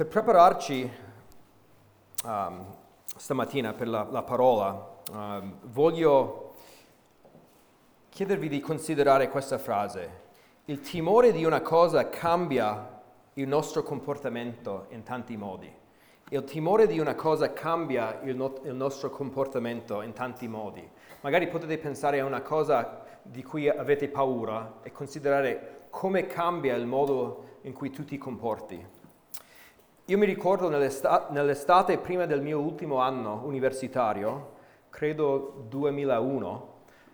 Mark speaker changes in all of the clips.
Speaker 1: Per prepararci um, stamattina per la, la parola, um, voglio chiedervi di considerare questa frase. Il timore di una cosa cambia il nostro comportamento in tanti modi. Il timore di una cosa cambia il, no- il nostro comportamento in tanti modi. Magari potete pensare a una cosa di cui avete paura e considerare come cambia il modo in cui tu ti comporti. Io mi ricordo nell'estate, nell'estate prima del mio ultimo anno universitario, credo 2001,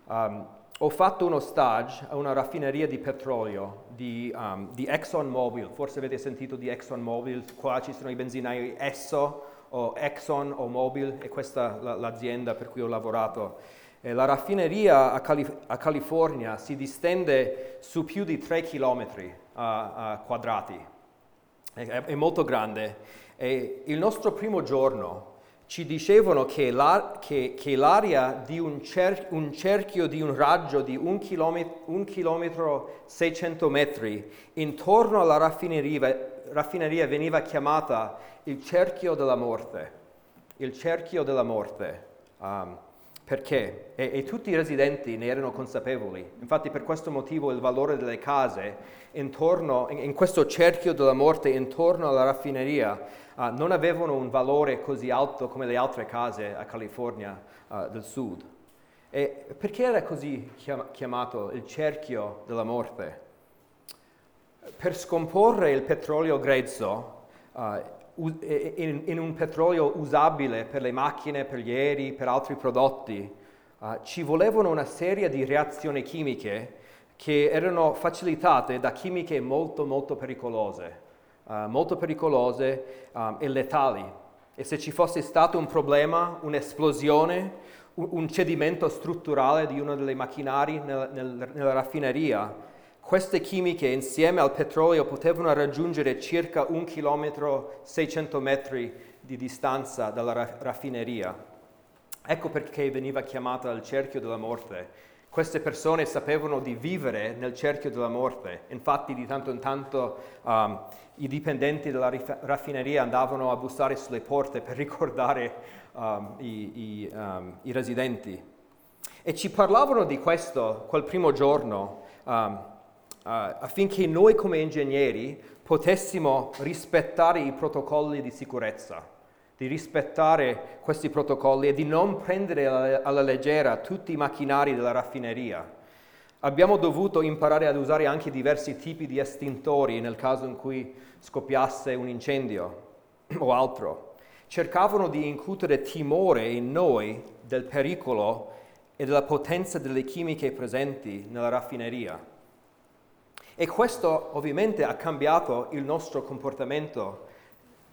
Speaker 1: um, ho fatto uno stage a una raffineria di petrolio di, um, di ExxonMobil. Forse avete sentito di ExxonMobil, qua ci sono i benzinai Esso o Exxon o Mobil, e questa è l'azienda per cui ho lavorato. E la raffineria a, Calif- a, California si distende su più di 3 km uh, uh, quadrati è, è molto grande. E il nostro primo giorno ci dicevano che, la, che, che l'aria di un, cer- un, cerchio di un raggio di un chilometro, un chilometro 600 metri intorno alla raffineria, raffineria veniva chiamata il cerchio della morte. Il cerchio della morte. Um, perché? E, e, tutti i residenti ne erano consapevoli. Infatti per questo motivo il valore delle case intorno, in, in questo cerchio della morte intorno alla raffineria uh, non avevano un valore così alto come le altre case a California uh, del Sud. E perché era così chiamato il cerchio della morte? Per scomporre il petrolio grezzo uh, in, un petrolio usabile per le macchine, per gli aerei, per altri prodotti, uh, ci volevano una serie di reazioni chimiche che erano facilitate da chimiche molto molto pericolose, uh, molto pericolose um, e letali. E se ci fosse stato un problema, un'esplosione, un, un cedimento strutturale di uno dei macchinari nel, nel, nella raffineria, queste chimiche insieme al petrolio potevano raggiungere circa un chilometro 600 metri di distanza dalla raffineria. Ecco perché veniva chiamata il cerchio della morte. Queste persone sapevano di vivere nel cerchio della morte, infatti di tanto in tanto um, i dipendenti della raffineria andavano a bussare sulle porte per ricordare um, i, i, um, i, residenti. E ci parlavano di questo quel primo giorno. Uh, affinché noi come ingegneri potessimo rispettare i protocolli di sicurezza, di rispettare questi protocolli e di non prendere alla, alla leggera tutti i macchinari della raffineria. Abbiamo dovuto imparare ad usare anche diversi tipi di estintori nel caso in cui scoppiasse un incendio o altro. Cercavano di incutere timore in noi del pericolo e della potenza delle chimiche presenti nella raffineria. E questo ovviamente ha cambiato il nostro comportamento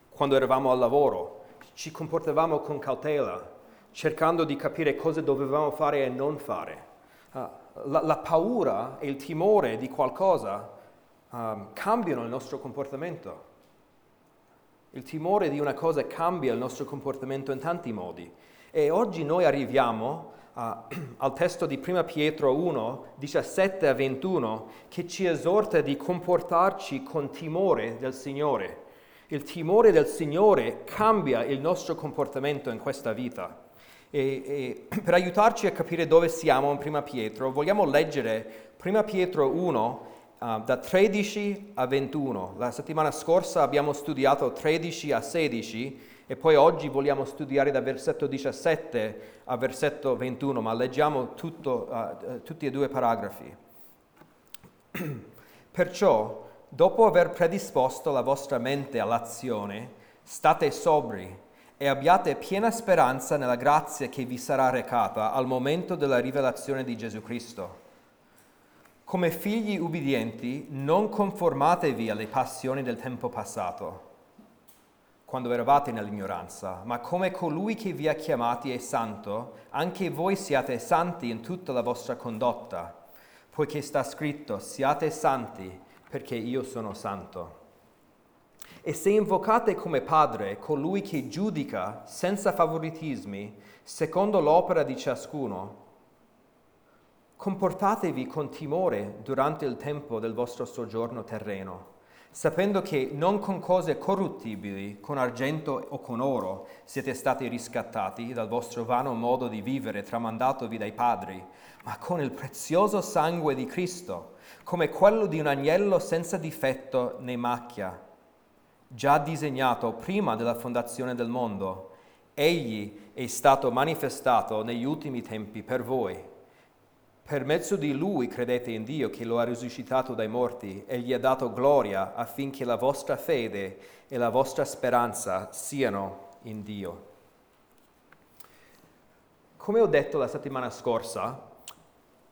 Speaker 1: quando eravamo al lavoro. Ci comportavamo con cautela, cercando di capire cosa dovevamo fare e non fare. Uh, la, la, paura e il timore di qualcosa um, cambiano il nostro comportamento. Il timore di una cosa cambia il nostro comportamento in tanti modi. E oggi noi arriviamo al testo di 1 Pietro 1, 17 a 21, che ci esorta di comportarci con timore del Signore. Il timore del Signore cambia il nostro comportamento in questa vita. E, e per aiutarci a capire dove siamo in 1 Pietro, vogliamo leggere 1 Pietro 1, Uh, da 13 a 21. La settimana scorsa abbiamo studiato 13 a 16 e poi oggi vogliamo studiare da versetto 17 a versetto 21, ma leggiamo tutto, uh, tutti e due paragrafi. Perciò, dopo aver predisposto la vostra mente all'azione, state sobri e abbiate piena speranza nella grazia che vi sarà recata al momento della rivelazione di Gesù Cristo. Come figli ubbidienti, non conformatevi alle passioni del tempo passato quando eravate nell'ignoranza, ma come colui che vi ha chiamati è santo, anche voi siate santi in tutta la vostra condotta, poiché sta scritto, siate santi perché io sono santo. E se invocate come Padre colui che giudica senza favoritismi, secondo l'opera di ciascuno, comportatevi con timore durante il tempo del vostro soggiorno terreno sapendo che non con cose corruttibili, con argento o con oro, siete stati riscattati dal vostro vano modo di vivere tramandatovi dai padri, ma con il prezioso sangue di Cristo, come quello di un agnello senza difetto né macchia, già disegnato prima della fondazione del mondo. Egli è stato manifestato negli ultimi tempi per voi per mezzo di lui credete in Dio che lo ha risuscitato dai morti e gli ha dato gloria affinché la vostra fede e la vostra speranza siano in Dio. Come ho detto la settimana scorsa,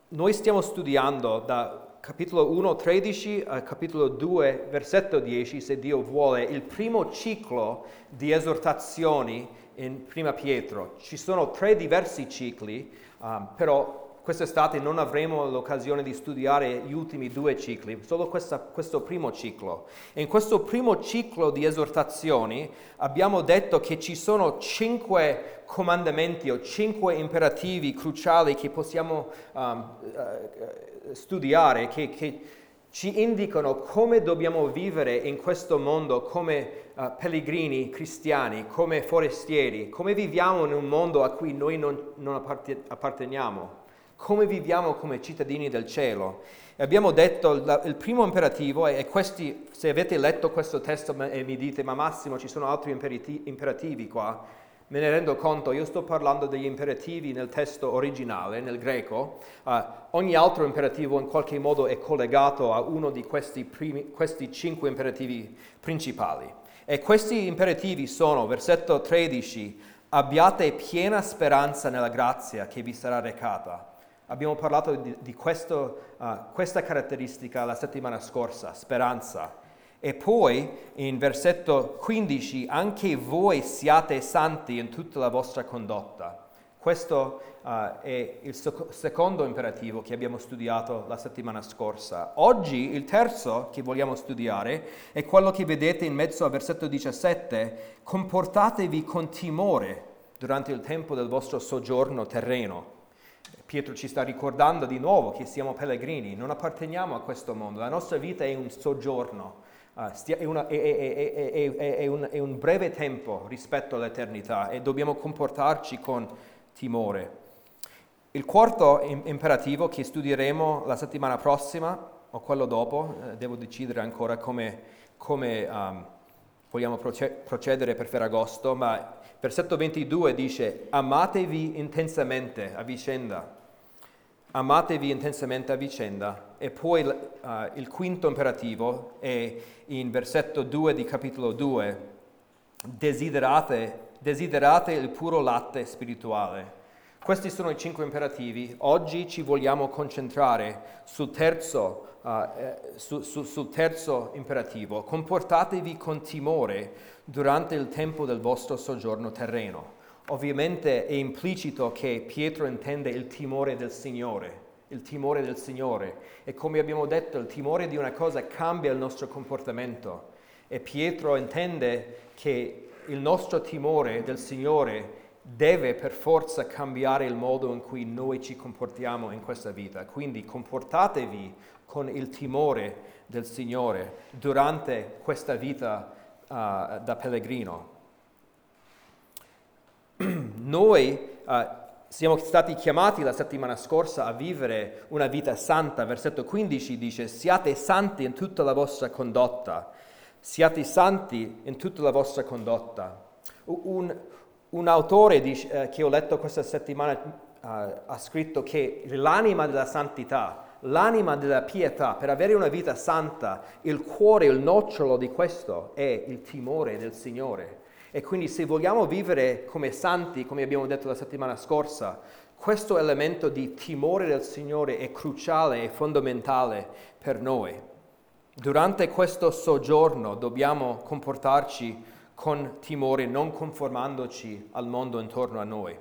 Speaker 1: noi stiamo studiando da capitolo 1, 13 al capitolo 2, versetto 10, se Dio vuole, il primo ciclo di esortazioni in Prima Pietro. Ci sono tre diversi cicli, um, però quest'estate non avremo l'occasione di studiare gli ultimi due cicli, solo questa, questo primo ciclo. In questo primo ciclo di esortazioni abbiamo detto che ci sono cinque comandamenti o cinque imperativi cruciali che possiamo um, uh, studiare, che, che, ci indicano come dobbiamo vivere in questo mondo come uh, pellegrini cristiani, come forestieri, come viviamo in un mondo a cui noi non, non apparteniamo come viviamo come cittadini del cielo. E abbiamo detto il, primo imperativo, e questi, se avete letto questo testo e mi dite, ma Massimo ci sono altri imperativi qua, me ne rendo conto, io sto parlando degli imperativi nel testo originale, nel greco, uh, ogni altro imperativo in qualche modo è collegato a uno di questi, primi, questi cinque imperativi principali. E questi imperativi sono, versetto 13, abbiate piena speranza nella grazia che vi sarà recata. Abbiamo parlato di, di questo, uh, questa caratteristica la settimana scorsa, speranza. E poi in versetto 15, anche voi siate santi in tutta la vostra condotta. Questo uh, è il secondo imperativo che abbiamo studiato la settimana scorsa. Oggi il terzo che vogliamo studiare è quello che vedete in mezzo al versetto 17. Comportatevi con timore durante il tempo del vostro soggiorno terreno. Pietro ci sta ricordando di nuovo che siamo pellegrini, non apparteniamo a questo mondo, la nostra vita è un soggiorno, stia, è, una, è, è, un, è un breve tempo rispetto all'eternità e dobbiamo comportarci con timore. Il quarto imperativo che studieremo la settimana prossima o quello dopo, eh, devo decidere ancora come, come um, vogliamo procedere per Ferragosto, ma versetto 22 dice amatevi intensamente a vicenda amatevi intensamente a vicenda. E poi uh, il quinto imperativo è in versetto 2 di capitolo 2, desiderate, desiderate il puro latte spirituale. Questi sono i cinque imperativi. Oggi ci vogliamo concentrare sul terzo, uh, su, su, sul terzo imperativo. Comportatevi con timore durante il tempo del vostro soggiorno terreno. Ovviamente è implicito che Pietro intende il timore del Signore, il timore del Signore. E come abbiamo detto, il timore di una cosa cambia il nostro comportamento. E Pietro intende che il nostro timore del Signore deve per forza cambiare il modo in cui noi ci comportiamo in questa vita. Quindi comportatevi con il timore del Signore durante questa vita uh, da pellegrino. Noi uh, siamo stati chiamati la settimana scorsa a vivere una vita santa. Versetto 15 dice, siate santi in tutta la vostra condotta. Siate santi in tutta la vostra condotta. Un, un autore dice, eh, che ho letto questa settimana uh, ha scritto che l'anima della santità, l'anima della pietà, per avere una vita santa, il cuore, il nocciolo di questo è il timore del Signore. E quindi se vogliamo vivere come santi, come abbiamo detto la settimana scorsa, questo elemento di timore del Signore è cruciale e fondamentale per noi. Durante questo soggiorno dobbiamo comportarci con timore, non conformandoci al mondo intorno a noi.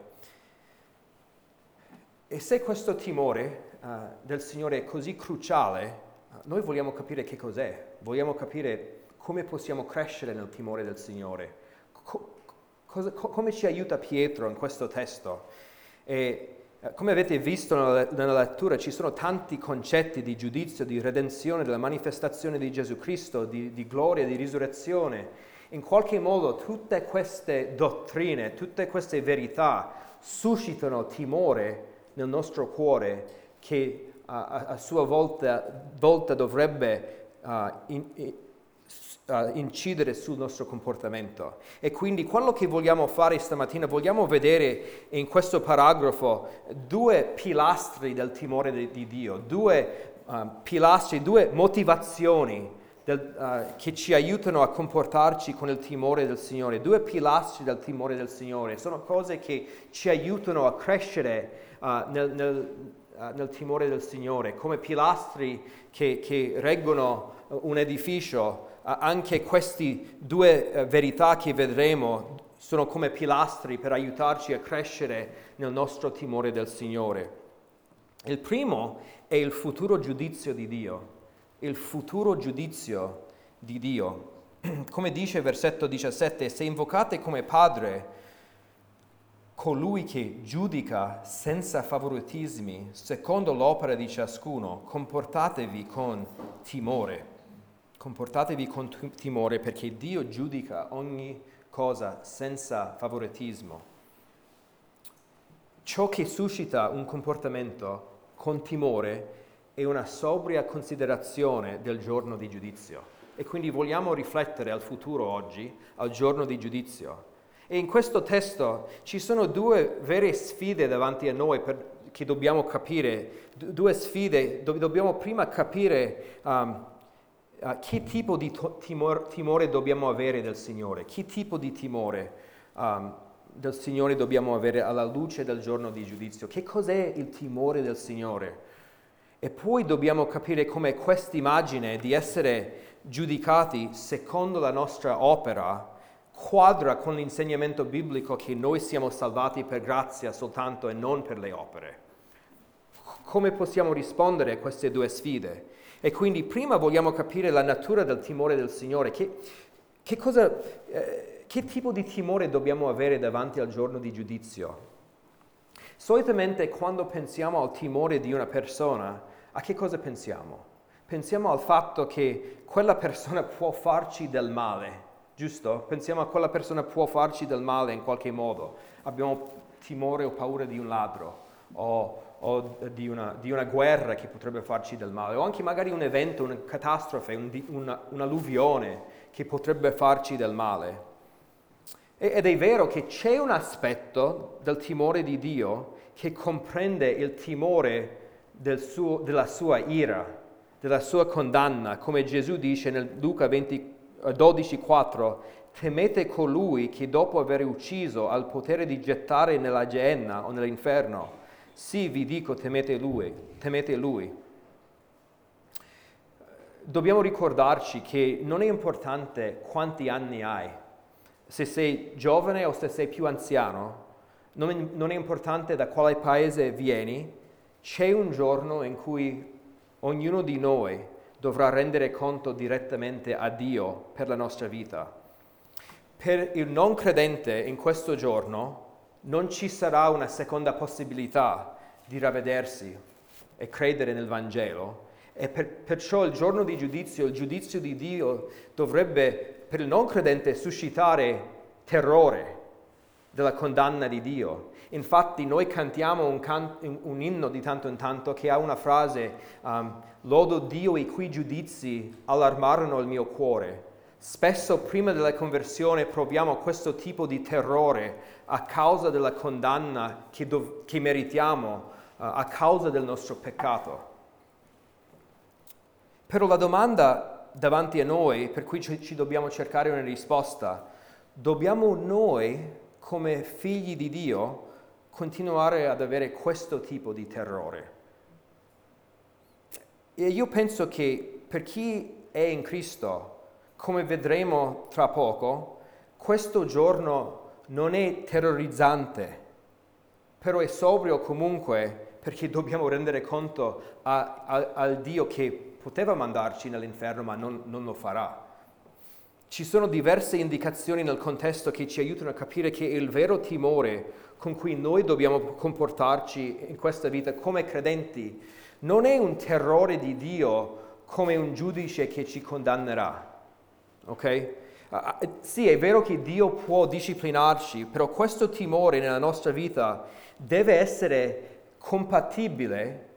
Speaker 1: E se questo timore uh, del Signore è così cruciale, noi vogliamo capire che cos'è, vogliamo capire come possiamo crescere nel timore del Signore, co- cosa, co- come ci aiuta Pietro in questo testo? E Eh, come avete visto nella, lettura, ci sono tanti concetti di giudizio, di redenzione, della manifestazione di Gesù Cristo, di, di gloria, di risurrezione. In qualche modo tutte queste dottrine, tutte queste verità suscitano timore nel nostro cuore che a, a sua volta, volta dovrebbe uh, in, in, uh, incidere sul nostro comportamento. E quindi quello che vogliamo fare stamattina, vogliamo vedere in questo paragrafo due pilastri del timore di, di Dio, due uh, pilastri, due motivazioni del, uh, che ci aiutano a comportarci con il timore del Signore, due pilastri del timore del Signore. Sono cose che ci aiutano a crescere nel, nel, nel, timore del Signore, come pilastri che, che reggono un edificio anche queste due eh, verità che vedremo sono come pilastri per aiutarci a crescere nel nostro timore del Signore. Il primo è il futuro giudizio di Dio, il futuro giudizio di Dio. Come dice il versetto 17, se invocate come Padre colui che giudica senza favoritismi, secondo l'opera di ciascuno, comportatevi con timore. Comportatevi con timore perché Dio giudica ogni cosa senza favoritismo. Ciò che suscita un comportamento con timore è una sobria considerazione del giorno di giudizio. E quindi vogliamo riflettere al futuro oggi, al giorno di giudizio. E in questo testo ci sono due vere sfide davanti a noi per, che dobbiamo capire, due sfide dove dobbiamo prima capire um, uh, che tipo di to- timor- timore dobbiamo avere del Signore, che tipo di timore um, del Signore dobbiamo avere alla luce del giorno di giudizio, che cos'è il timore del Signore. E poi dobbiamo capire come questa immagine di essere giudicati secondo la nostra opera quadra con l'insegnamento biblico che noi siamo salvati per grazia soltanto e non per le opere. Come possiamo rispondere a queste due sfide? E quindi prima vogliamo capire la natura del timore del Signore, che, che, cosa, eh, che tipo di timore dobbiamo avere davanti al giorno di giudizio. Solitamente quando pensiamo al timore di una persona, a che cosa pensiamo? Pensiamo al fatto che quella persona può farci del male, giusto? Pensiamo a quella persona può farci del male in qualche modo. Abbiamo timore o paura di un ladro o o di una, di una, guerra che potrebbe farci del male, o anche magari un evento, una catastrofe, un, una, un'alluvione che potrebbe farci del male. Ed è vero che c'è un aspetto del timore di Dio che comprende il timore del suo, della sua ira, della sua condanna, come Gesù dice nel Luca 20, 12,4, temete colui che dopo aver ucciso ha il potere di gettare nella genna o nell'inferno. Sì, vi dico, temete lui, temete lui. Dobbiamo ricordarci che non è importante quanti anni hai, se sei giovane o se sei più anziano, non è, non è importante da quale paese vieni, c'è un giorno in cui ognuno di noi dovrà rendere conto direttamente a Dio per la nostra vita. Per il non credente in questo giorno non ci sarà una seconda possibilità di ravvedersi e credere nel Vangelo. E per, perciò il giorno di giudizio, il giudizio di Dio dovrebbe per il non credente suscitare terrore della condanna di Dio. Infatti noi cantiamo un, can- un inno di tanto in tanto che ha una frase, um, lodo Dio i cui giudizi allarmarono il mio cuore. Spesso prima della conversione proviamo questo tipo di terrore a causa della condanna che, dov- che meritiamo uh, a causa del nostro peccato. Però la domanda davanti a noi, per cui ci, ci dobbiamo cercare una risposta, dobbiamo noi, come figli di Dio, continuare ad avere questo tipo di terrore? E io penso che per chi è in Cristo, come vedremo tra poco, questo giorno non è terrorizzante, però è sobrio comunque perché dobbiamo rendere conto a, a, al Dio che poteva mandarci nell'inferno ma non, non lo farà. ci sono diverse indicazioni nel contesto che ci aiutano a capire che il vero timore con cui noi dobbiamo comportarci in questa vita come credenti non è un terrore di Dio come un giudice che ci condannerà. Ok? Uh, sì, è vero che Dio può disciplinarci, però questo timore nella nostra vita deve essere compatibile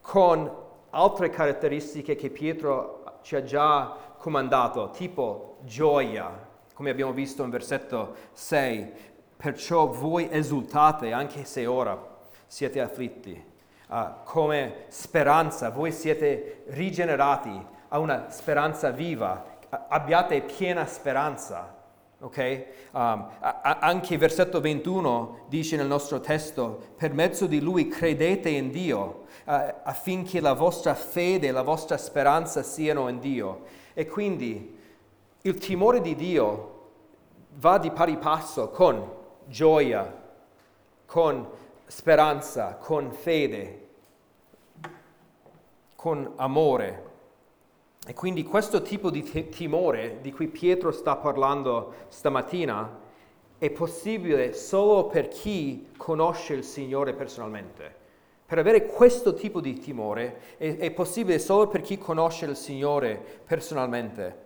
Speaker 1: con altre caratteristiche che Pietro ci ha già comandato, tipo gioia, come abbiamo visto in versetto 6, perciò voi esultate anche se ora siete afflitti. Uh, come speranza, voi siete rigenerati a una speranza viva, abbiate piena speranza. Okay? Um, anche il versetto 21 dice nel nostro testo, per mezzo di lui credete in Dio, uh, affinché la vostra fede e la vostra speranza siano in Dio. E quindi il timore di Dio va di pari passo con gioia, con speranza, con fede, con amore. E quindi questo tipo di timore di cui Pietro sta parlando stamattina è possibile solo per chi conosce il Signore personalmente. Per avere questo tipo di timore è, è possibile solo per chi conosce il Signore personalmente.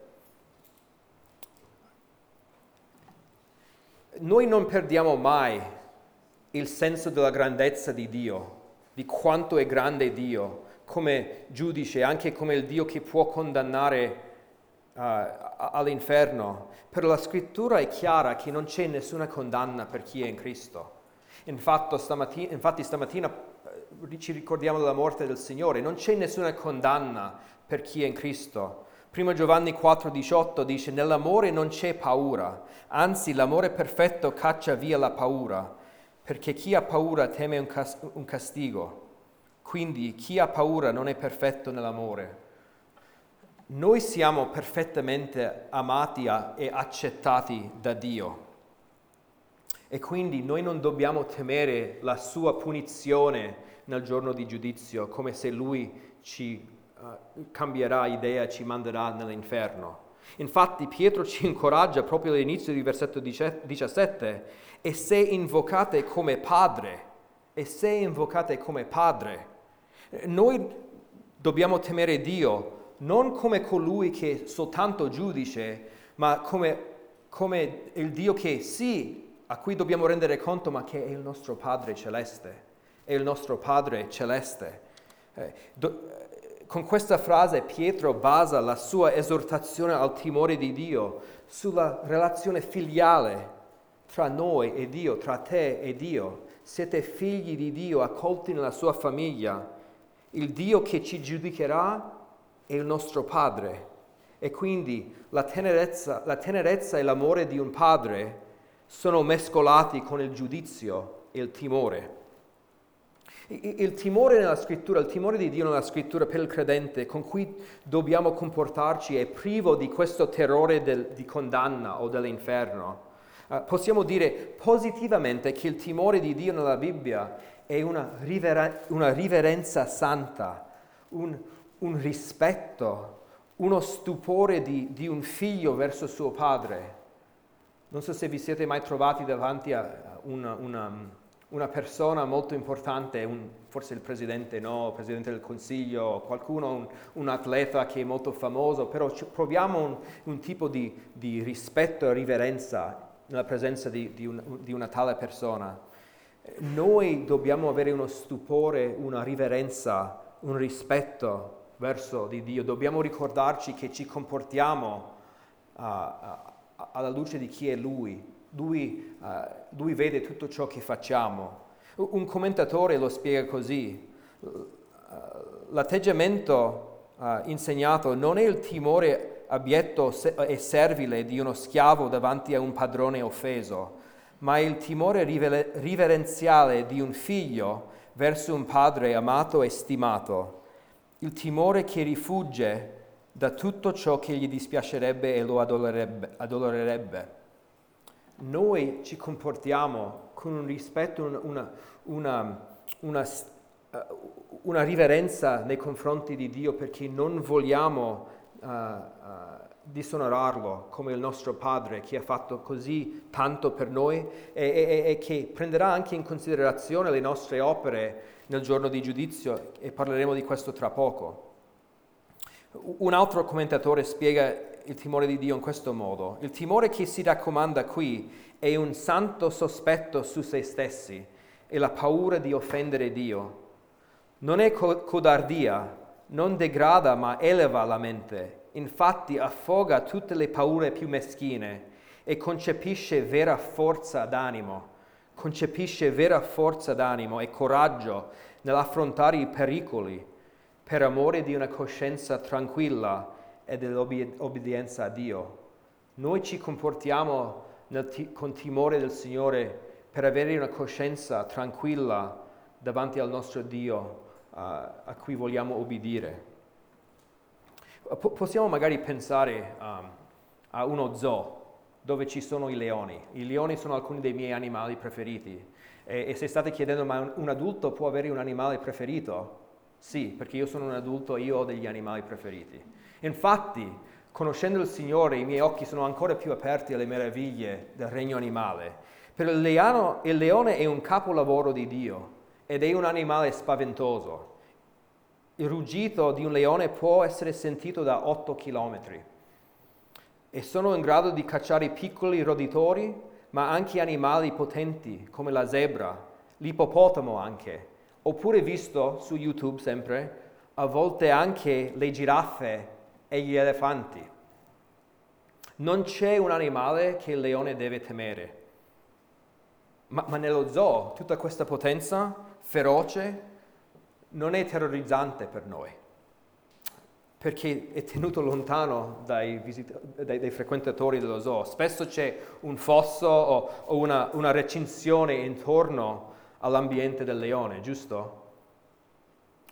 Speaker 1: Noi non perdiamo mai il senso della grandezza di Dio, di quanto è grande Dio come giudice, anche come il Dio che può condannare uh, all'inferno. Però la scrittura è chiara che non c'è nessuna condanna per chi è in Cristo. Infatti stamattina, infatti stamattina ci ricordiamo della morte del Signore, non c'è nessuna condanna per chi è in Cristo. Prima Giovanni 4:18 dice, nell'amore non c'è paura, anzi l'amore perfetto caccia via la paura, perché chi ha paura teme un castigo. Quindi chi ha paura non è perfetto nell'amore. Noi siamo perfettamente amati e accettati da Dio. E quindi noi non dobbiamo temere la sua punizione nel giorno di giudizio, come se lui ci uh, cambierà idea e ci manderà nell'inferno. Infatti Pietro ci incoraggia proprio all'inizio del versetto 17, e se invocate come padre, e se invocate come padre, noi dobbiamo temere Dio non come colui che è soltanto giudice, ma come, come il Dio che sì, a cui dobbiamo rendere conto, ma che è il nostro Padre celeste è il nostro Padre celeste. Eh, con questa frase Pietro basa la sua esortazione al timore di Dio sulla relazione filiale tra noi e Dio, tra te e Dio. Siete figli di Dio, accolti nella sua famiglia. Il Dio che ci giudicherà è il nostro Padre. E quindi la tenerezza, la tenerezza e l'amore di un padre sono mescolati con il giudizio e il timore. Il timore nella scrittura, il timore di Dio nella scrittura per il credente con cui dobbiamo comportarci è privo di questo terrore del, di condanna o dell'inferno. Uh, possiamo dire positivamente che il timore di Dio nella Bibbia è una, riveren- una riverenza santa, un, un, rispetto, uno stupore di, di un figlio verso suo padre. Non so se vi siete mai trovati davanti a una, una una persona molto importante, un, forse il presidente no, il presidente del consiglio, qualcuno, un, un atleta che è molto famoso, però proviamo un, un tipo di, di, rispetto e riverenza nella presenza di, di, di una tale persona. Noi dobbiamo avere uno stupore, una riverenza, un rispetto verso di Dio, dobbiamo ricordarci che ci comportiamo uh, alla luce di chi è Lui, lui, uh, lui vede tutto ciò che facciamo. Un commentatore lo spiega così. L'atteggiamento uh, insegnato non è il timore abietto e servile di uno schiavo davanti a un padrone offeso, ma il timore riverenziale di un figlio verso un padre amato e stimato, il timore che rifugge da tutto ciò che gli dispiacerebbe e lo adorerebbe. adorerebbe noi ci comportiamo con un rispetto, una, una, una, una riverenza nei confronti di Dio perché non vogliamo uh, uh, disonorarlo come il nostro Padre che ha fatto così tanto per noi e, e, e, che prenderà anche in considerazione le nostre opere nel giorno di giudizio e parleremo di questo tra poco. Un altro commentatore spiega il timore di Dio in questo modo. Il timore che si raccomanda qui è un santo sospetto su se stessi e la paura di offendere Dio. Non è codardia, non degrada ma eleva la mente infatti affoga tutte le paure più meschine e concepisce vera forza d'animo, concepisce vera forza d'animo e coraggio nell'affrontare i pericoli per amore di una coscienza tranquilla e dell'obbedienza a Dio. Noi ci comportiamo t- con timore del Signore per avere una coscienza tranquilla davanti al nostro Dio uh, a cui vogliamo obbedire possiamo magari pensare um, a uno zoo dove ci sono i leoni. I leoni sono alcuni dei miei animali preferiti. E, e se state chiedendo, ma un, adulto può avere un animale preferito? Sì, perché io sono un adulto e io ho degli animali preferiti. Infatti, conoscendo il Signore, i miei occhi sono ancora più aperti alle meraviglie del regno animale. Per il, leano, il leone è un capolavoro di Dio ed è un animale spaventoso. Il ruggito di un leone può essere sentito da 8 chilometri e sono in grado di cacciare piccoli roditori, ma anche animali potenti come la zebra, l'ippopotamo anche, oppure visto su YouTube sempre, a volte anche le giraffe e gli elefanti. Non c'è un animale che il leone deve temere. Ma, ma nello zoo tutta questa potenza feroce non è terrorizzante per noi, perché è tenuto lontano dai, visit- dai, dai frequentatori dello zoo. Spesso c'è un fosso o, o una, una recinzione intorno all'ambiente del leone, giusto?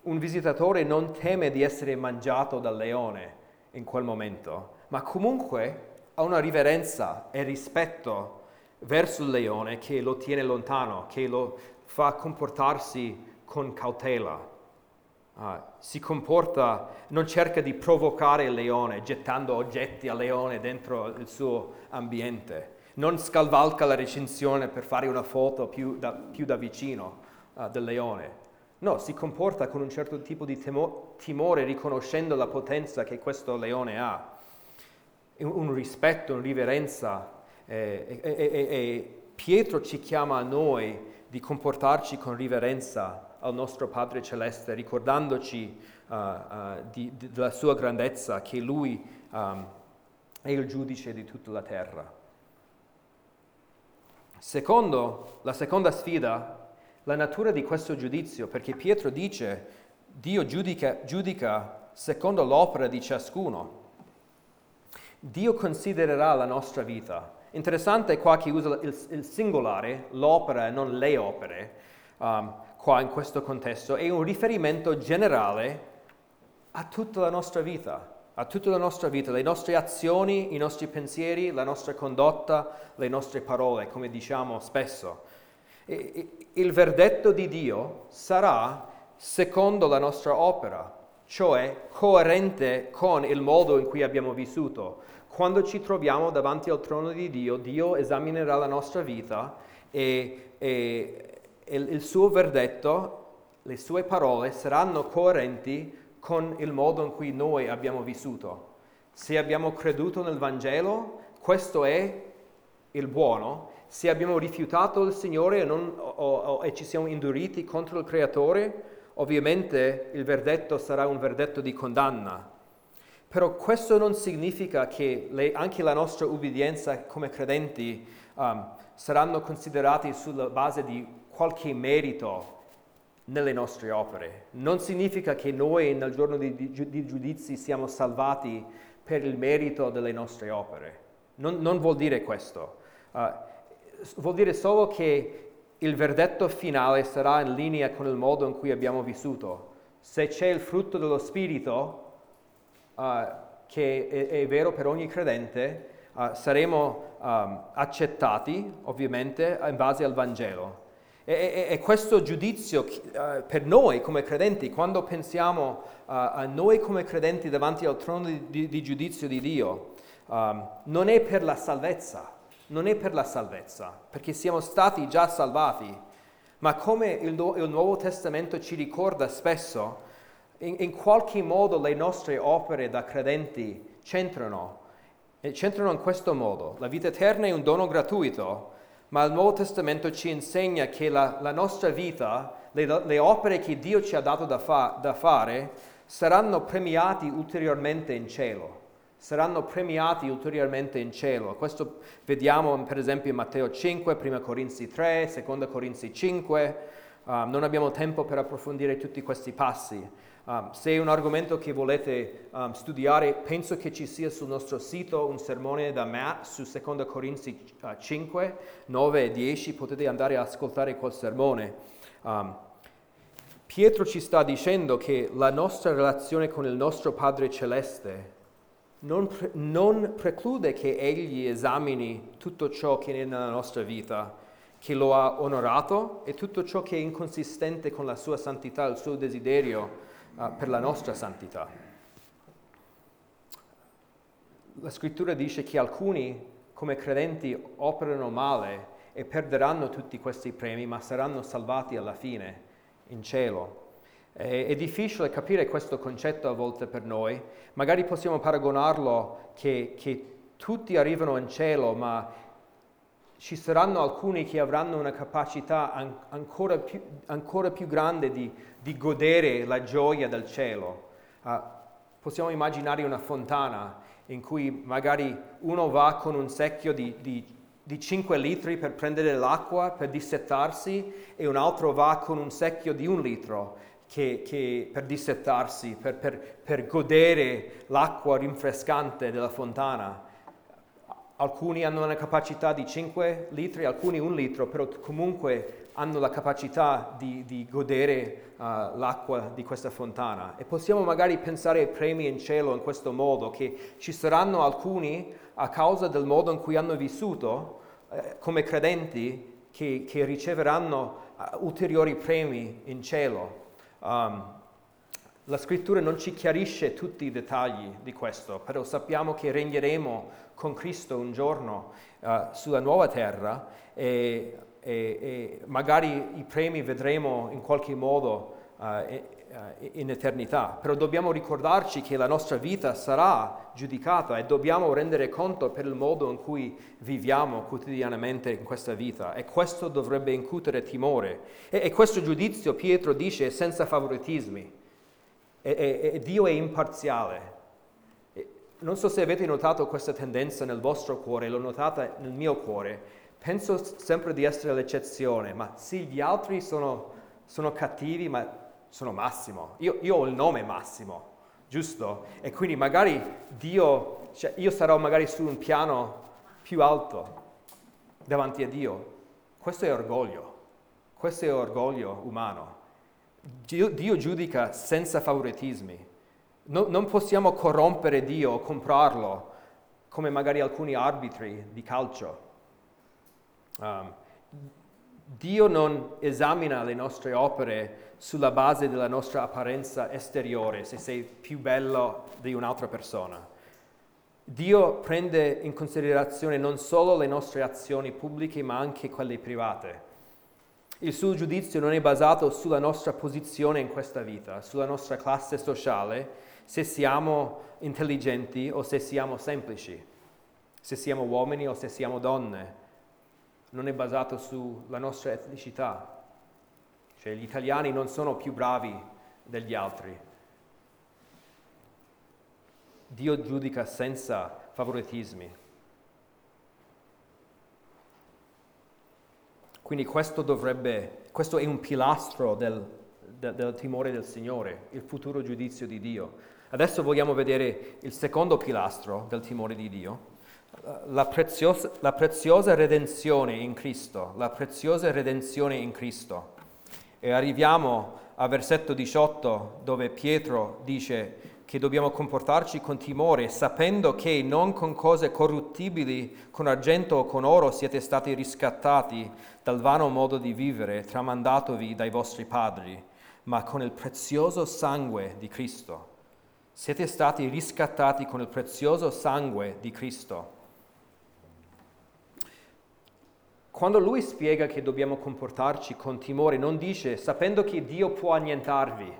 Speaker 1: Un visitatore non teme di essere mangiato dal leone in quel momento, ma comunque ha una riverenza e rispetto verso il leone che lo tiene lontano, che lo fa comportarsi con cautela. Uh, si comporta, non cerca di provocare il leone gettando oggetti al leone dentro il suo ambiente, non scalvalca la recinzione per fare una foto più da, più da vicino uh, del leone. No, si comporta con un certo tipo di temo- timore riconoscendo la potenza che questo leone ha, un, un rispetto, una riverenza. Eh, e, e, e Pietro ci chiama a noi di comportarci con riverenza al nostro Padre Celeste, ricordandoci uh, uh, di, di, della sua grandezza, che Lui um, è il giudice di tutta la terra. Secondo, la seconda sfida, la natura di questo giudizio, perché Pietro dice Dio giudica, giudica secondo l'opera di ciascuno. Dio considererà la nostra vita. Interessante qua che usa il, il singolare, l'opera e non le opere. Um, qua in questo contesto è un riferimento generale a tutta la nostra vita, a tutta la nostra vita, le nostre azioni, i nostri pensieri, la nostra condotta, le nostre parole, come diciamo spesso. il verdetto di Dio sarà secondo la nostra opera, cioè coerente con il modo in cui abbiamo vissuto. Quando ci troviamo davanti al trono di Dio, Dio esaminerà la nostra vita e, e il, il suo verdetto, le sue parole saranno coerenti con il modo in cui noi abbiamo vissuto. Se abbiamo creduto nel Vangelo, questo è il buono. Se abbiamo rifiutato il Signore e, non, o, o, e ci siamo induriti contro il Creatore, ovviamente il verdetto sarà un verdetto di condanna. Però questo non significa che le, anche la nostra ubbidienza come credenti um, saranno considerati sulla base di qualche merito nelle nostre opere. Non significa che noi nel giorno di, di, di giudizi siamo salvati per il merito delle nostre opere. Non, non vuol dire questo. Uh, vuol dire solo che il verdetto finale sarà in linea con il modo in cui abbiamo vissuto. Se c'è il frutto dello Spirito, uh, che è, è, vero per ogni credente, uh, saremo um, accettati ovviamente in base al Vangelo. E, e, e questo giudizio uh, per noi come credenti, quando pensiamo uh, a noi come credenti davanti al trono di, di, di giudizio di Dio, um, non è per la salvezza, non è per la salvezza, perché siamo stati già salvati, ma come il, il Nuovo Testamento ci ricorda spesso, in, in, qualche modo le nostre opere da credenti c'entrano, e c'entrano in questo modo. La vita eterna è un dono gratuito, ma il Nuovo Testamento ci insegna che la, la nostra vita, le, le, opere che Dio ci ha dato da, fa, da fare, saranno premiati ulteriormente in cielo saranno premiati ulteriormente in cielo. Questo vediamo per esempio in Matteo 5, 1 Corinzi 3, 2 Corinzi 5. Um, non abbiamo tempo per approfondire tutti questi passi. Um, se è un argomento che volete um, studiare, penso che ci sia sul nostro sito un sermone da Matt su 2 Corinzi uh, 5, 9 e 10, potete andare ad ascoltare quel sermone. Um, Pietro ci sta dicendo che la nostra relazione con il nostro Padre Celeste non, pre- non preclude che Egli esamini tutto ciò che è nella nostra vita, che lo ha onorato e tutto ciò che è inconsistente con la sua santità, il suo desiderio uh, per la nostra santità. La scrittura dice che alcuni come credenti operano male e perderanno tutti questi premi, ma saranno salvati alla fine in cielo. È, difficile capire questo concetto a volte per noi, magari possiamo paragonarlo che, che tutti arrivano in cielo, ma ci saranno alcuni che avranno una capacità an- ancora, più, ancora, più, grande di, di, godere la gioia del cielo. Uh, possiamo immaginare una fontana in cui magari uno va con un secchio di, di, di 5 litri per prendere l'acqua, per dissettarsi, e un altro va con un secchio di un litro che, che per dissettarsi, per, per, per godere l'acqua rinfrescante della fontana. Alcuni hanno una capacità di 5 litri, alcuni un litro, però comunque hanno la capacità di, di godere uh, l'acqua di questa fontana. E possiamo magari pensare ai premi in cielo in questo modo, che ci saranno alcuni a causa del modo in cui hanno vissuto eh, come credenti che, che riceveranno uh, ulteriori premi in cielo. Um, la scrittura non ci chiarisce tutti i dettagli di questo, però sappiamo che regneremo con Cristo un giorno uh, sulla nuova terra e, e, e, magari i premi vedremo in qualche modo uh, in eternità, però dobbiamo ricordarci che la nostra vita sarà giudicata e dobbiamo rendere conto per il modo in cui viviamo quotidianamente in questa vita. E questo dovrebbe incutere timore. E, questo giudizio, Pietro dice, è senza favoritismi e, e, e Dio è imparziale. Non so se avete notato questa tendenza nel vostro cuore, l'ho notata nel mio cuore. Penso sempre di essere l'eccezione, ma sì, gli altri sono, sono cattivi, ma sono Massimo, io, io, ho il nome Massimo, giusto? E quindi magari Dio, cioè io sarò magari su un piano più alto davanti a Dio. Questo è orgoglio, questo è orgoglio umano. Dio, Dio giudica senza favoritismi. No, non possiamo corrompere Dio o comprarlo come magari alcuni arbitri di calcio. Um, Dio non esamina le nostre opere sulla base della nostra apparenza esteriore, se sei più bello di un'altra persona. Dio prende in considerazione non solo le nostre azioni pubbliche, ma anche quelle private. Il suo giudizio non è basato sulla nostra posizione in questa vita, sulla nostra classe sociale, se siamo intelligenti o se siamo semplici, se siamo uomini o se siamo donne. Non è basato sulla nostra etnicità, cioè gli italiani non sono più bravi degli altri. Dio giudica senza favoritismi. Quindi questo, dovrebbe, questo è un pilastro del, del, del timore del Signore, il futuro giudizio di Dio. Adesso vogliamo vedere il secondo pilastro del timore di Dio, la preziosa, la preziosa, redenzione in Cristo, la preziosa redenzione in Cristo. E arriviamo al versetto 18 dove Pietro dice che dobbiamo comportarci con timore, sapendo che non con cose corruttibili, con argento o con oro siete stati riscattati dal vano modo di vivere tramandatovi dai vostri padri, ma con il prezioso sangue di Cristo, Siete stati riscattati con il prezioso sangue di Cristo. Quando lui spiega che dobbiamo comportarci con timore, non dice sapendo che Dio può annientarvi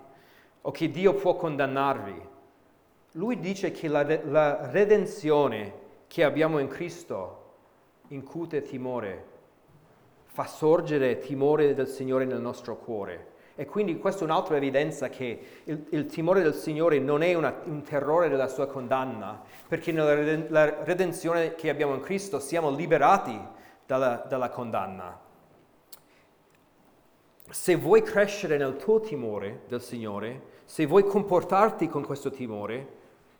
Speaker 1: o che Dio può condannarvi. Lui dice che la, la redenzione che abbiamo in Cristo incute timore, fa sorgere timore del Signore nel nostro cuore. E quindi questa è un'altra evidenza che il, il timore del Signore non è una, un terrore della sua condanna, perché nella redenzione che abbiamo in Cristo siamo liberati dalla, dalla condanna. Se vuoi crescere nel tuo timore del Signore, se vuoi comportarti con questo timore,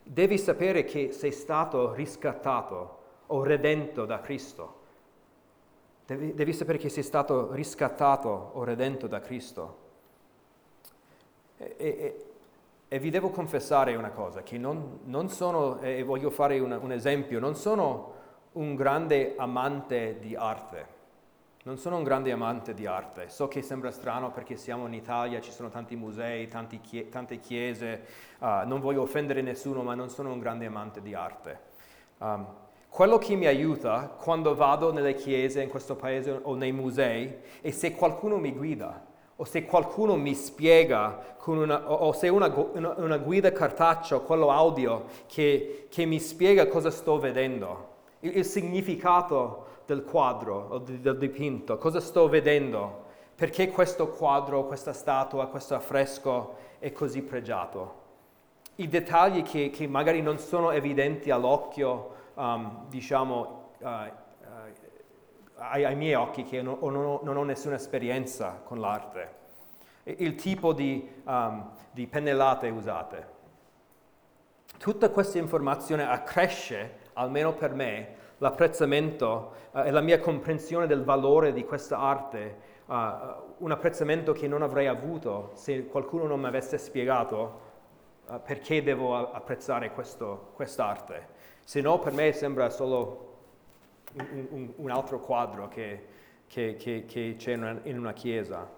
Speaker 1: devi sapere che sei stato riscattato o redento da Cristo. Devi, devi sapere che sei stato riscattato o redento da Cristo. E, e, e, vi devo confessare una cosa, che non, non sono, e voglio fare una, un esempio, non sono un grande amante di arte. Non sono un grande amante di arte. So che sembra strano perché siamo in Italia, ci sono tanti musei, chie- tante chiese, uh, non voglio offendere nessuno, ma non sono un grande amante di arte. Um, quello che mi aiuta quando vado nelle chiese in questo paese o nei musei è se qualcuno mi guida o se qualcuno mi spiega una, o se una, una, una, guida cartacea o quello audio che, che, mi spiega cosa sto vedendo, il, il significato del quadro o del dipinto, cosa sto vedendo, perché questo quadro, questa statua, questo affresco è così pregiato. I dettagli che, che magari non sono evidenti all'occhio, um, diciamo, uh, ai, ai miei occhi che non, non, ho, non, ho, nessuna esperienza con l'arte, il tipo di, um, di pennellate usate. Tutta questa informazione accresce, almeno per me, l'apprezzamento uh, e la mia comprensione del valore di questa arte, uh, un apprezzamento che non avrei avuto se qualcuno non mi avesse spiegato uh, perché devo apprezzare questo, quest'arte. Se no per me sembra solo un, un, un altro quadro che, che, che, che c'è in una chiesa.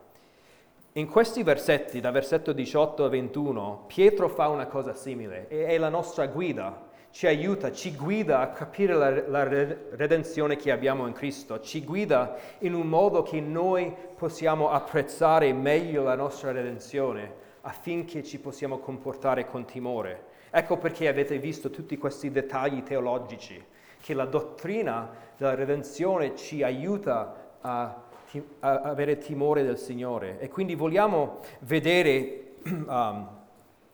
Speaker 1: In questi versetti, da versetto 18 a 21, Pietro fa una cosa simile, e è la nostra guida, ci aiuta, ci guida a capire la, la, redenzione che abbiamo in Cristo, ci guida in un modo che noi possiamo apprezzare meglio la nostra redenzione affinché ci possiamo comportare con timore. Ecco perché avete visto tutti questi dettagli teologici che la dottrina della redenzione ci aiuta a, a avere timore del Signore. E quindi vogliamo vedere um,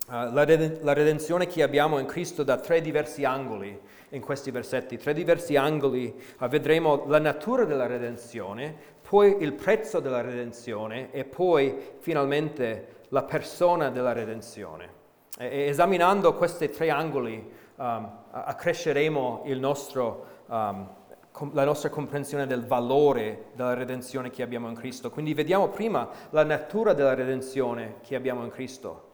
Speaker 1: la, reden- la redenzione che abbiamo in Cristo da tre diversi angoli in questi versetti, tre diversi angoli. Uh, vedremo la natura della redenzione, poi il prezzo della redenzione e poi finalmente la persona della redenzione. E, esaminando questi tre angoli um, accresceremo nostro, um, la nostra comprensione del valore della redenzione che abbiamo in Cristo. Quindi vediamo prima la natura della redenzione che abbiamo in Cristo.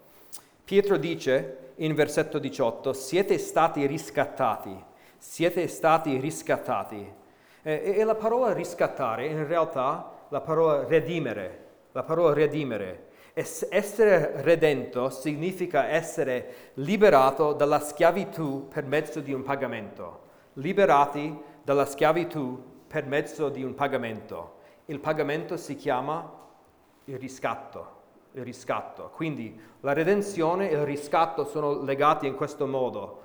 Speaker 1: Pietro dice in versetto 18, siete stati riscattati, siete stati riscattati. E, e la parola riscattare in realtà la parola redimere, la parola redimere essere redento significa essere liberato dalla schiavitù per mezzo di un pagamento. Liberati dalla schiavitù per mezzo di un pagamento. Il pagamento si chiama il riscatto. Il riscatto. Quindi la redenzione e il riscatto sono legati in questo modo.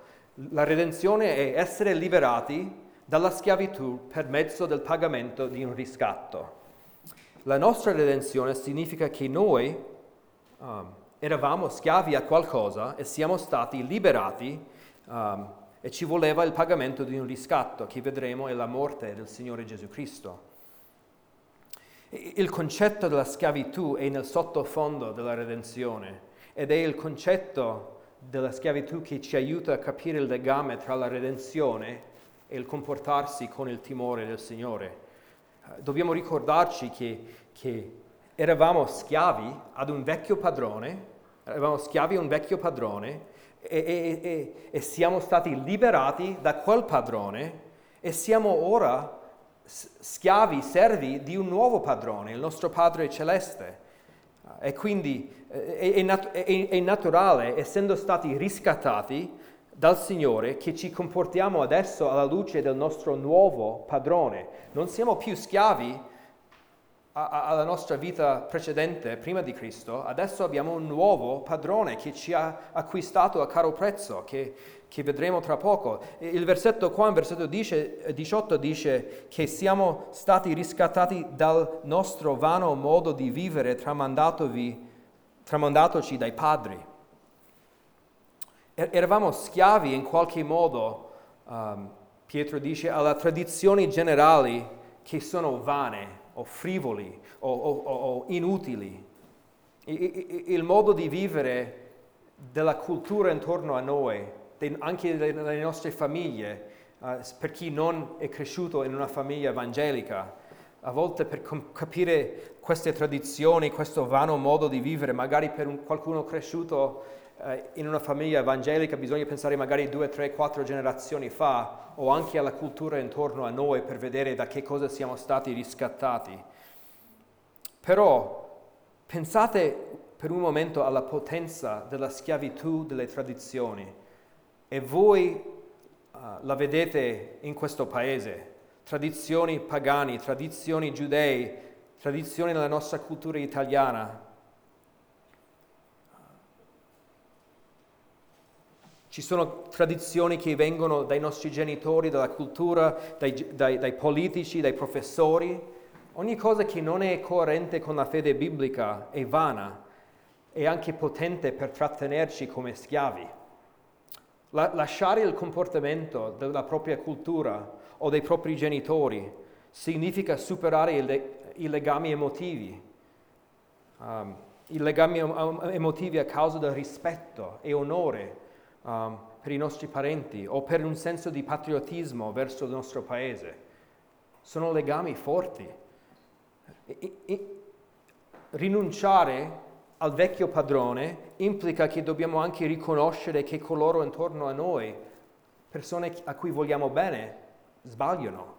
Speaker 1: La redenzione è essere liberati dalla schiavitù per mezzo del pagamento di un riscatto. La nostra redenzione significa che noi um, eravamo schiavi a qualcosa e siamo stati liberati um, e ci voleva il pagamento di un riscatto che vedremo è la morte del Signore Gesù Cristo. Il concetto della schiavitù è nel sottofondo della redenzione ed è il concetto della schiavitù che ci aiuta a capire il legame tra la redenzione e il comportarsi con il timore del Signore. Dobbiamo ricordarci che, che eravamo schiavi ad un vecchio padrone, eravamo schiavi a un vecchio padrone e, e, e, e siamo stati liberati da quel padrone e siamo ora schiavi, servi di un nuovo padrone, il nostro Padre Celeste. E quindi eh, è, è, nat- è, è naturale, essendo stati riscattati, dal Signore che ci comportiamo adesso alla luce del nostro nuovo padrone. Non siamo più schiavi a, alla nostra vita precedente, prima di Cristo, adesso abbiamo un nuovo padrone che ci ha acquistato a caro prezzo, che, che vedremo tra poco. Il versetto qua, in versetto 18, dice che siamo stati riscattati dal nostro vano modo di vivere tramandatoci dai padri. Er-, eravamo schiavi in qualche modo, um, Pietro dice, alle tradizioni generali che sono vane o frivoli o, o, o inutili. Il modo di vivere della cultura intorno a noi, anche delle nostre famiglie, uh, per chi non è cresciuto in una famiglia evangelica, a volte per capire queste tradizioni, questo vano modo di vivere, magari per un, qualcuno cresciuto eh, in una famiglia evangelica bisogna pensare magari due, tre, quattro generazioni fa o anche alla cultura intorno a noi per vedere da che cosa siamo stati riscattati. Però pensate per un momento alla potenza della schiavitù delle tradizioni e voi uh, la vedete in questo paese, tradizioni pagani, tradizioni giudei, tradizioni nella nostra cultura italiana, Ci sono tradizioni che vengono dai nostri genitori, dalla cultura, dai, dai, dai, politici, dai professori. Ogni cosa che non è coerente con la fede biblica è vana e anche potente per trattenerci come schiavi. La, lasciare il comportamento della propria cultura o dei propri genitori significa superare i, i legami emotivi. Um, I legami emotivi a causa del rispetto e onore um, per i nostri parenti o per un senso di patriottismo verso il nostro paese. Sono legami forti. E, e, rinunciare al vecchio padrone implica che dobbiamo anche riconoscere che coloro intorno a noi, persone a cui vogliamo bene, sbagliano.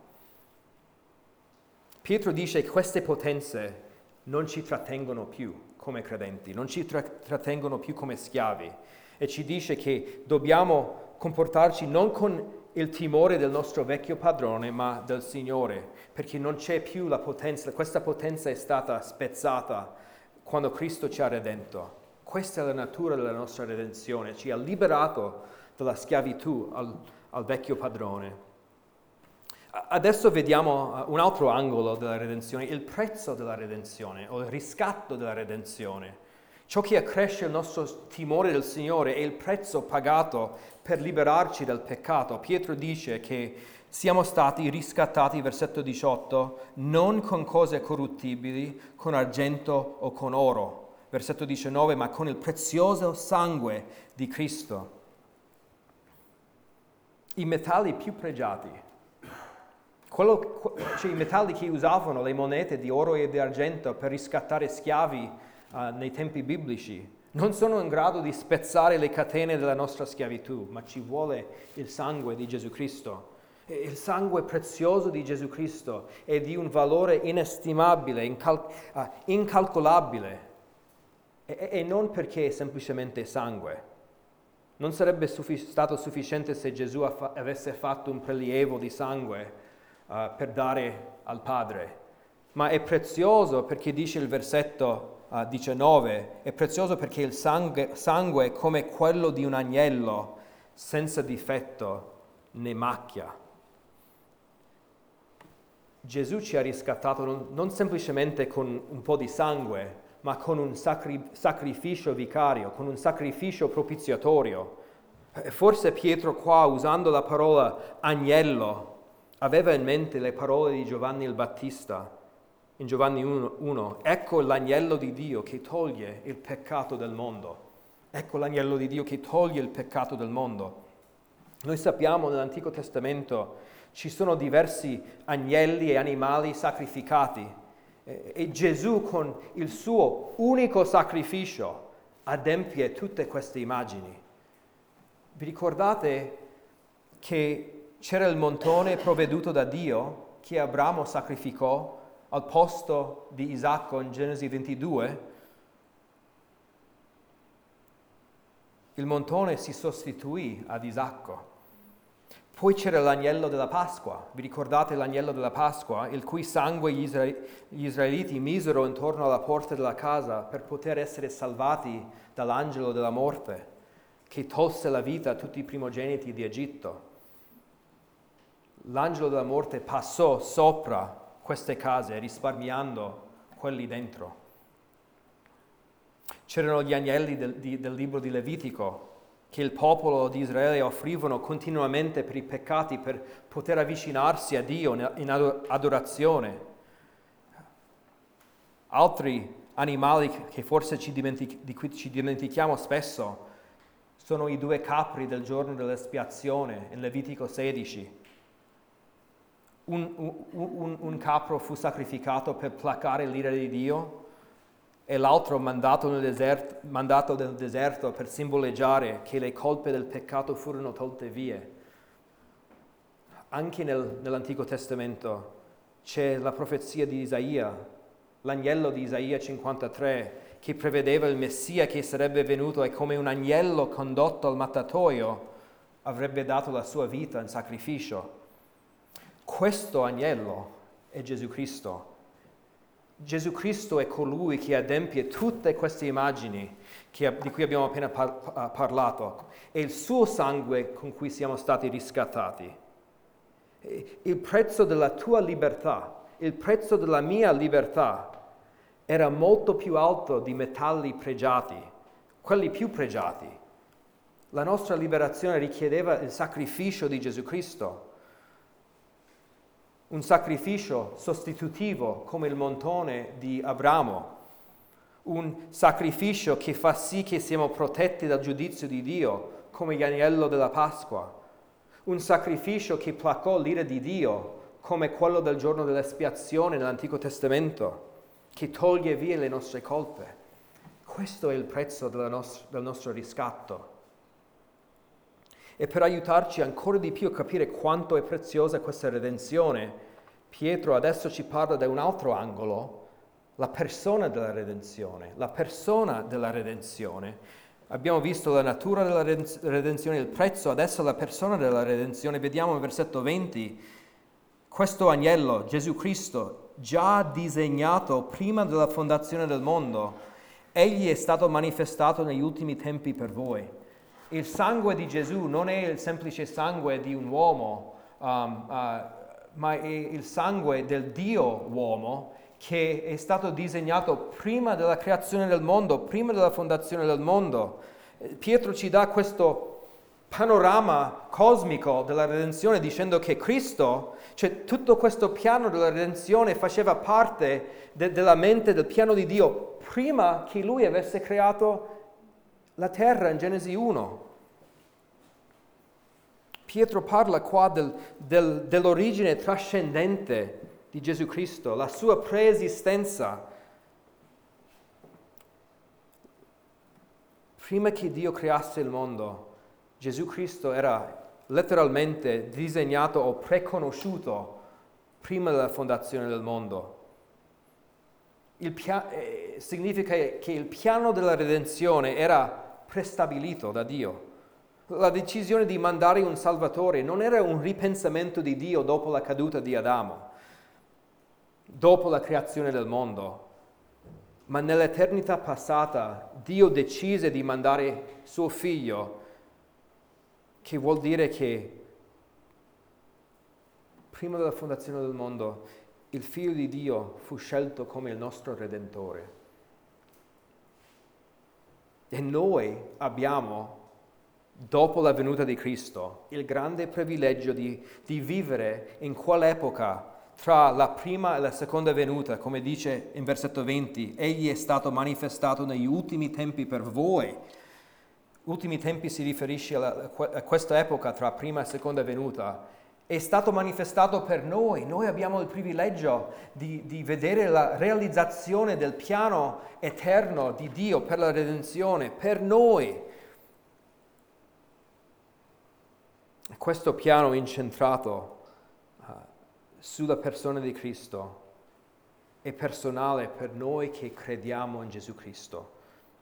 Speaker 1: Pietro dice che queste potenze non ci trattengono più come credenti, non ci tra- trattengono più come schiavi e ci dice che dobbiamo comportarci non con il timore del nostro vecchio padrone, ma del Signore, perché non c'è più la potenza, questa potenza è stata spezzata quando Cristo ci ha redento. Questa è la natura della nostra redenzione, ci ha liberato dalla schiavitù al, al vecchio padrone. Adesso vediamo uh, un altro angolo della redenzione, il prezzo della redenzione o il riscatto della redenzione. Ciò che accresce il nostro timore del Signore è il prezzo pagato per liberarci dal peccato. Pietro dice che siamo stati riscattati, versetto 18, non con cose corruttibili, con argento o con oro. Versetto 19, ma con il prezioso sangue di Cristo. I metalli più pregiati, quello, cioè i metalli che usavano le monete di oro e di argento per riscattare schiavi nei tempi biblici non sono in grado di spezzare le catene della nostra schiavitù, ma ci vuole il sangue di Gesù Cristo. Il sangue prezioso di Gesù Cristo è di un valore inestimabile, incal- uh, incalcolabile, e, e, non perché è semplicemente sangue. Non sarebbe suffi- stato sufficiente se Gesù aff- avesse fatto un prelievo di sangue uh, per dare al Padre, ma è prezioso perché dice il versetto 19, è prezioso perché il sangue, sangue è come quello di un agnello senza difetto né macchia. Gesù ci ha riscattato non, non semplicemente con un po' di sangue, ma con un sacri, sacrificio vicario, con un sacrificio propiziatorio. Forse Pietro qua, usando la parola agnello, aveva in mente le parole di Giovanni il Battista in Giovanni 1, 1, ecco l'agnello di Dio che toglie il peccato del mondo. Ecco l'agnello di Dio che toglie il peccato del mondo. Noi sappiamo nell'Antico Testamento ci sono diversi agnelli e animali sacrificati e Gesù con il suo unico sacrificio adempie tutte queste immagini. Vi ricordate che c'era il montone provveduto da Dio che Abramo sacrificò al posto di Isacco in Genesi 22, il montone si sostituì ad Isacco. Poi c'era l'agnello della Pasqua, vi ricordate l'agnello della Pasqua, il cui sangue gli, israeliti misero intorno alla porta della casa per poter essere salvati dall'angelo della morte, che tolse la vita a tutti i primogeniti di Egitto. L'angelo della morte passò sopra queste case risparmiando quelli dentro. C'erano gli agnelli del, di, del libro di Levitico che il popolo di Israele offrivano continuamente per i peccati, per poter avvicinarsi a Dio in adorazione. Altri animali che forse ci dimentic- di cui ci dimentichiamo spesso sono i due capri del giorno dell'espiazione in Levitico 16. Un, un, un, capro fu sacrificato per placare l'ira di Dio e l'altro mandato nel, deserto, mandato nel deserto per simboleggiare che le colpe del peccato furono tolte via. Anche nel, nell'Antico Testamento c'è la profezia di Isaia, l'agnello di Isaia 53, che prevedeva il Messia che sarebbe venuto e come un agnello condotto al mattatoio avrebbe dato la sua vita in sacrificio. Questo agnello è Gesù Cristo Gesù Cristo è colui che adempie tutte queste immagini che, di cui abbiamo appena par- parlato. È il suo sangue con cui siamo stati riscattati. Il prezzo della tua libertà, il prezzo della mia libertà era molto più alto di metalli pregiati, quelli più pregiati. La nostra liberazione richiedeva il sacrificio di Gesù Cristo un sacrificio sostitutivo come il montone di Abramo, un sacrificio che fa sì che siamo protetti dal giudizio di Dio come l'agnello della Pasqua, un sacrificio che placò l'ira di Dio come quello del giorno dell'espiazione nell'Antico Testamento, che toglie via le nostre colpe. Questo è il prezzo nostra, del nostro riscatto. E per aiutarci ancora di più a capire quanto è preziosa questa redenzione, Pietro adesso ci parla da un altro angolo, la persona della redenzione, la persona della redenzione. Abbiamo visto la natura della redenzione, il prezzo, adesso la persona della redenzione. Vediamo nel versetto 20, questo agnello, Gesù Cristo, già disegnato prima della fondazione del mondo, egli è stato manifestato negli ultimi tempi per voi il sangue di Gesù non è il semplice sangue di un uomo, um, uh, ma è il sangue del Dio uomo che è stato disegnato prima della creazione del mondo, prima della fondazione del mondo. Pietro ci dà questo panorama cosmico della redenzione dicendo che Cristo, cioè tutto questo piano della redenzione faceva parte de- della mente, del piano di Dio prima che lui avesse creato la terra in Genesi 1. Pietro parla qua del, del, dell'origine trascendente di Gesù Cristo, la sua preesistenza. Prima che Dio creasse il mondo, Gesù Cristo era letteralmente disegnato o preconosciuto prima della fondazione del mondo pia- eh, significa che il piano della redenzione era prestabilito da Dio. La decisione di mandare un Salvatore non era un ripensamento di Dio dopo la caduta di Adamo, dopo la creazione del mondo, ma nell'eternità passata Dio decise di mandare suo figlio, che vuol dire che prima della fondazione del mondo il figlio di Dio fu scelto come il nostro redentore. E noi abbiamo, dopo la venuta di Cristo, il grande privilegio di, di vivere in quell'epoca tra la prima e la seconda venuta, come dice in versetto 20, egli è stato manifestato negli ultimi tempi per voi. Ultimi tempi si riferisce a questa epoca tra prima e seconda venuta è stato manifestato per noi. Noi abbiamo il privilegio di, di, vedere la realizzazione del piano eterno di Dio per la redenzione, per noi. Questo piano incentrato uh, sulla persona di Cristo è personale per noi che crediamo in Gesù Cristo.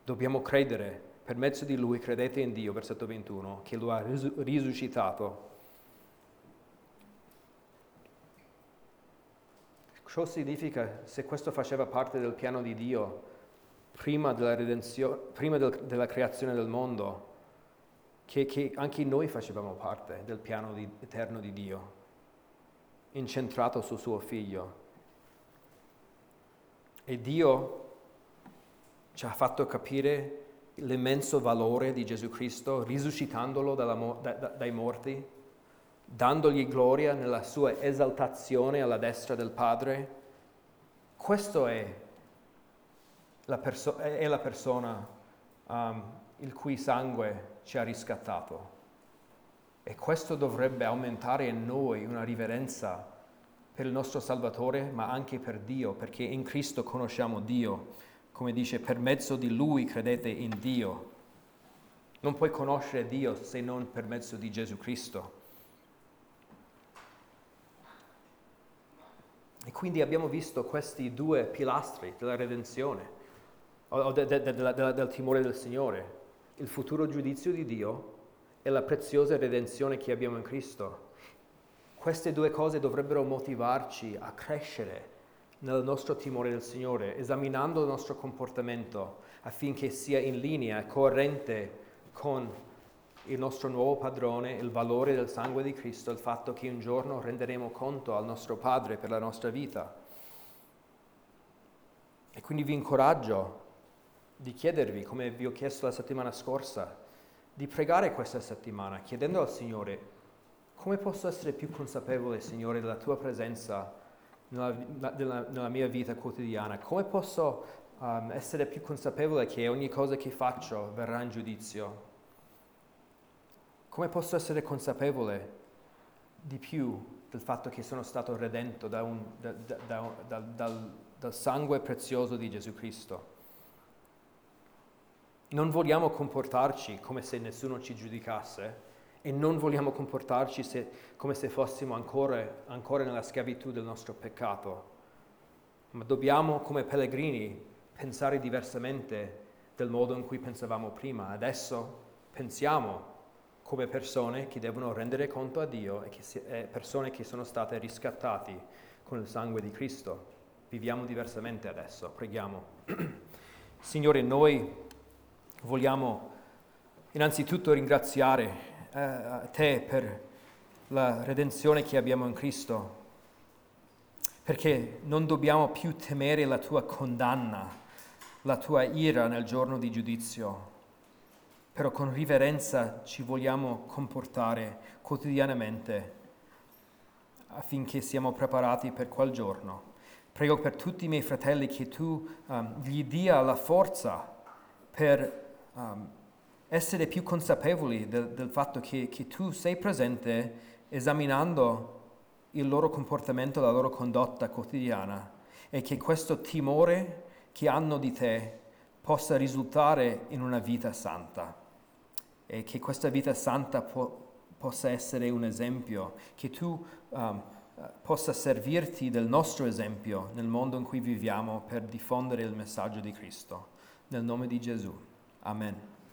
Speaker 1: Dobbiamo credere per mezzo di lui credete in Dio, versetto 21, che lo ha risuscitato. Ciò significa, se questo faceva parte del piano di Dio, prima della, prima del, della creazione del mondo, che, che, anche noi facevamo parte del piano di, eterno di Dio, incentrato su suo figlio. E Dio ci ha fatto capire l'immenso valore di Gesù Cristo, risuscitandolo dalla, da, da, dai morti, dandogli gloria nella sua esaltazione alla destra del Padre. Questo è la, perso- è la persona um, il cui sangue ci ha riscattato. E questo dovrebbe aumentare in noi una riverenza per il nostro Salvatore, ma anche per Dio, perché in Cristo conosciamo Dio come dice, per mezzo di Lui credete in Dio. Non puoi conoscere Dio se non per mezzo di Gesù Cristo. E quindi abbiamo visto questi due pilastri della redenzione, o de, de, de, del timore del Signore, il futuro giudizio di Dio e la preziosa redenzione che abbiamo in Cristo. Queste due cose dovrebbero motivarci a crescere nel nostro timore del Signore, esaminando il nostro comportamento affinché sia in linea coerente con il nostro nuovo padrone, il valore del sangue di Cristo, il fatto che un giorno renderemo conto al nostro Padre per la nostra vita. E quindi vi incoraggio di chiedervi, come vi ho chiesto la settimana scorsa, di pregare questa settimana, chiedendo al Signore, come posso essere più consapevole, Signore, della tua presenza nella, nella, nella mia vita quotidiana? Come posso um, essere più consapevole che ogni cosa che faccio verrà in giudizio? Come posso essere consapevole di più del fatto che sono stato redento da un, da, da, da, dal, dal sangue prezioso di Gesù Cristo? Non vogliamo comportarci come se nessuno ci giudicasse, e non vogliamo comportarci se, come se fossimo ancora, ancora nella schiavitù del nostro peccato, ma dobbiamo come pellegrini pensare diversamente del modo in cui pensavamo prima. Adesso pensiamo come persone che devono rendere conto a Dio e che si, eh, persone che sono state riscattate con il sangue di Cristo. Viviamo diversamente adesso, preghiamo. Signore, noi vogliamo innanzitutto ringraziare eh, te per la redenzione che abbiamo in Cristo, perché non dobbiamo più temere la tua condanna, la tua ira nel giorno di giudizio, però con riverenza ci vogliamo comportare quotidianamente affinché siamo preparati per quel giorno. Prego per tutti i miei fratelli che tu um, gli dia la forza per um, essere più consapevoli del, del fatto che, che, tu sei presente esaminando il loro comportamento, la loro condotta quotidiana e che questo timore che hanno di te possa risultare in una vita santa e che questa vita santa po- possa essere un esempio, che tu um, possa servirti del nostro esempio nel mondo in cui viviamo per diffondere il messaggio di Cristo. Nel nome di Gesù. Amen.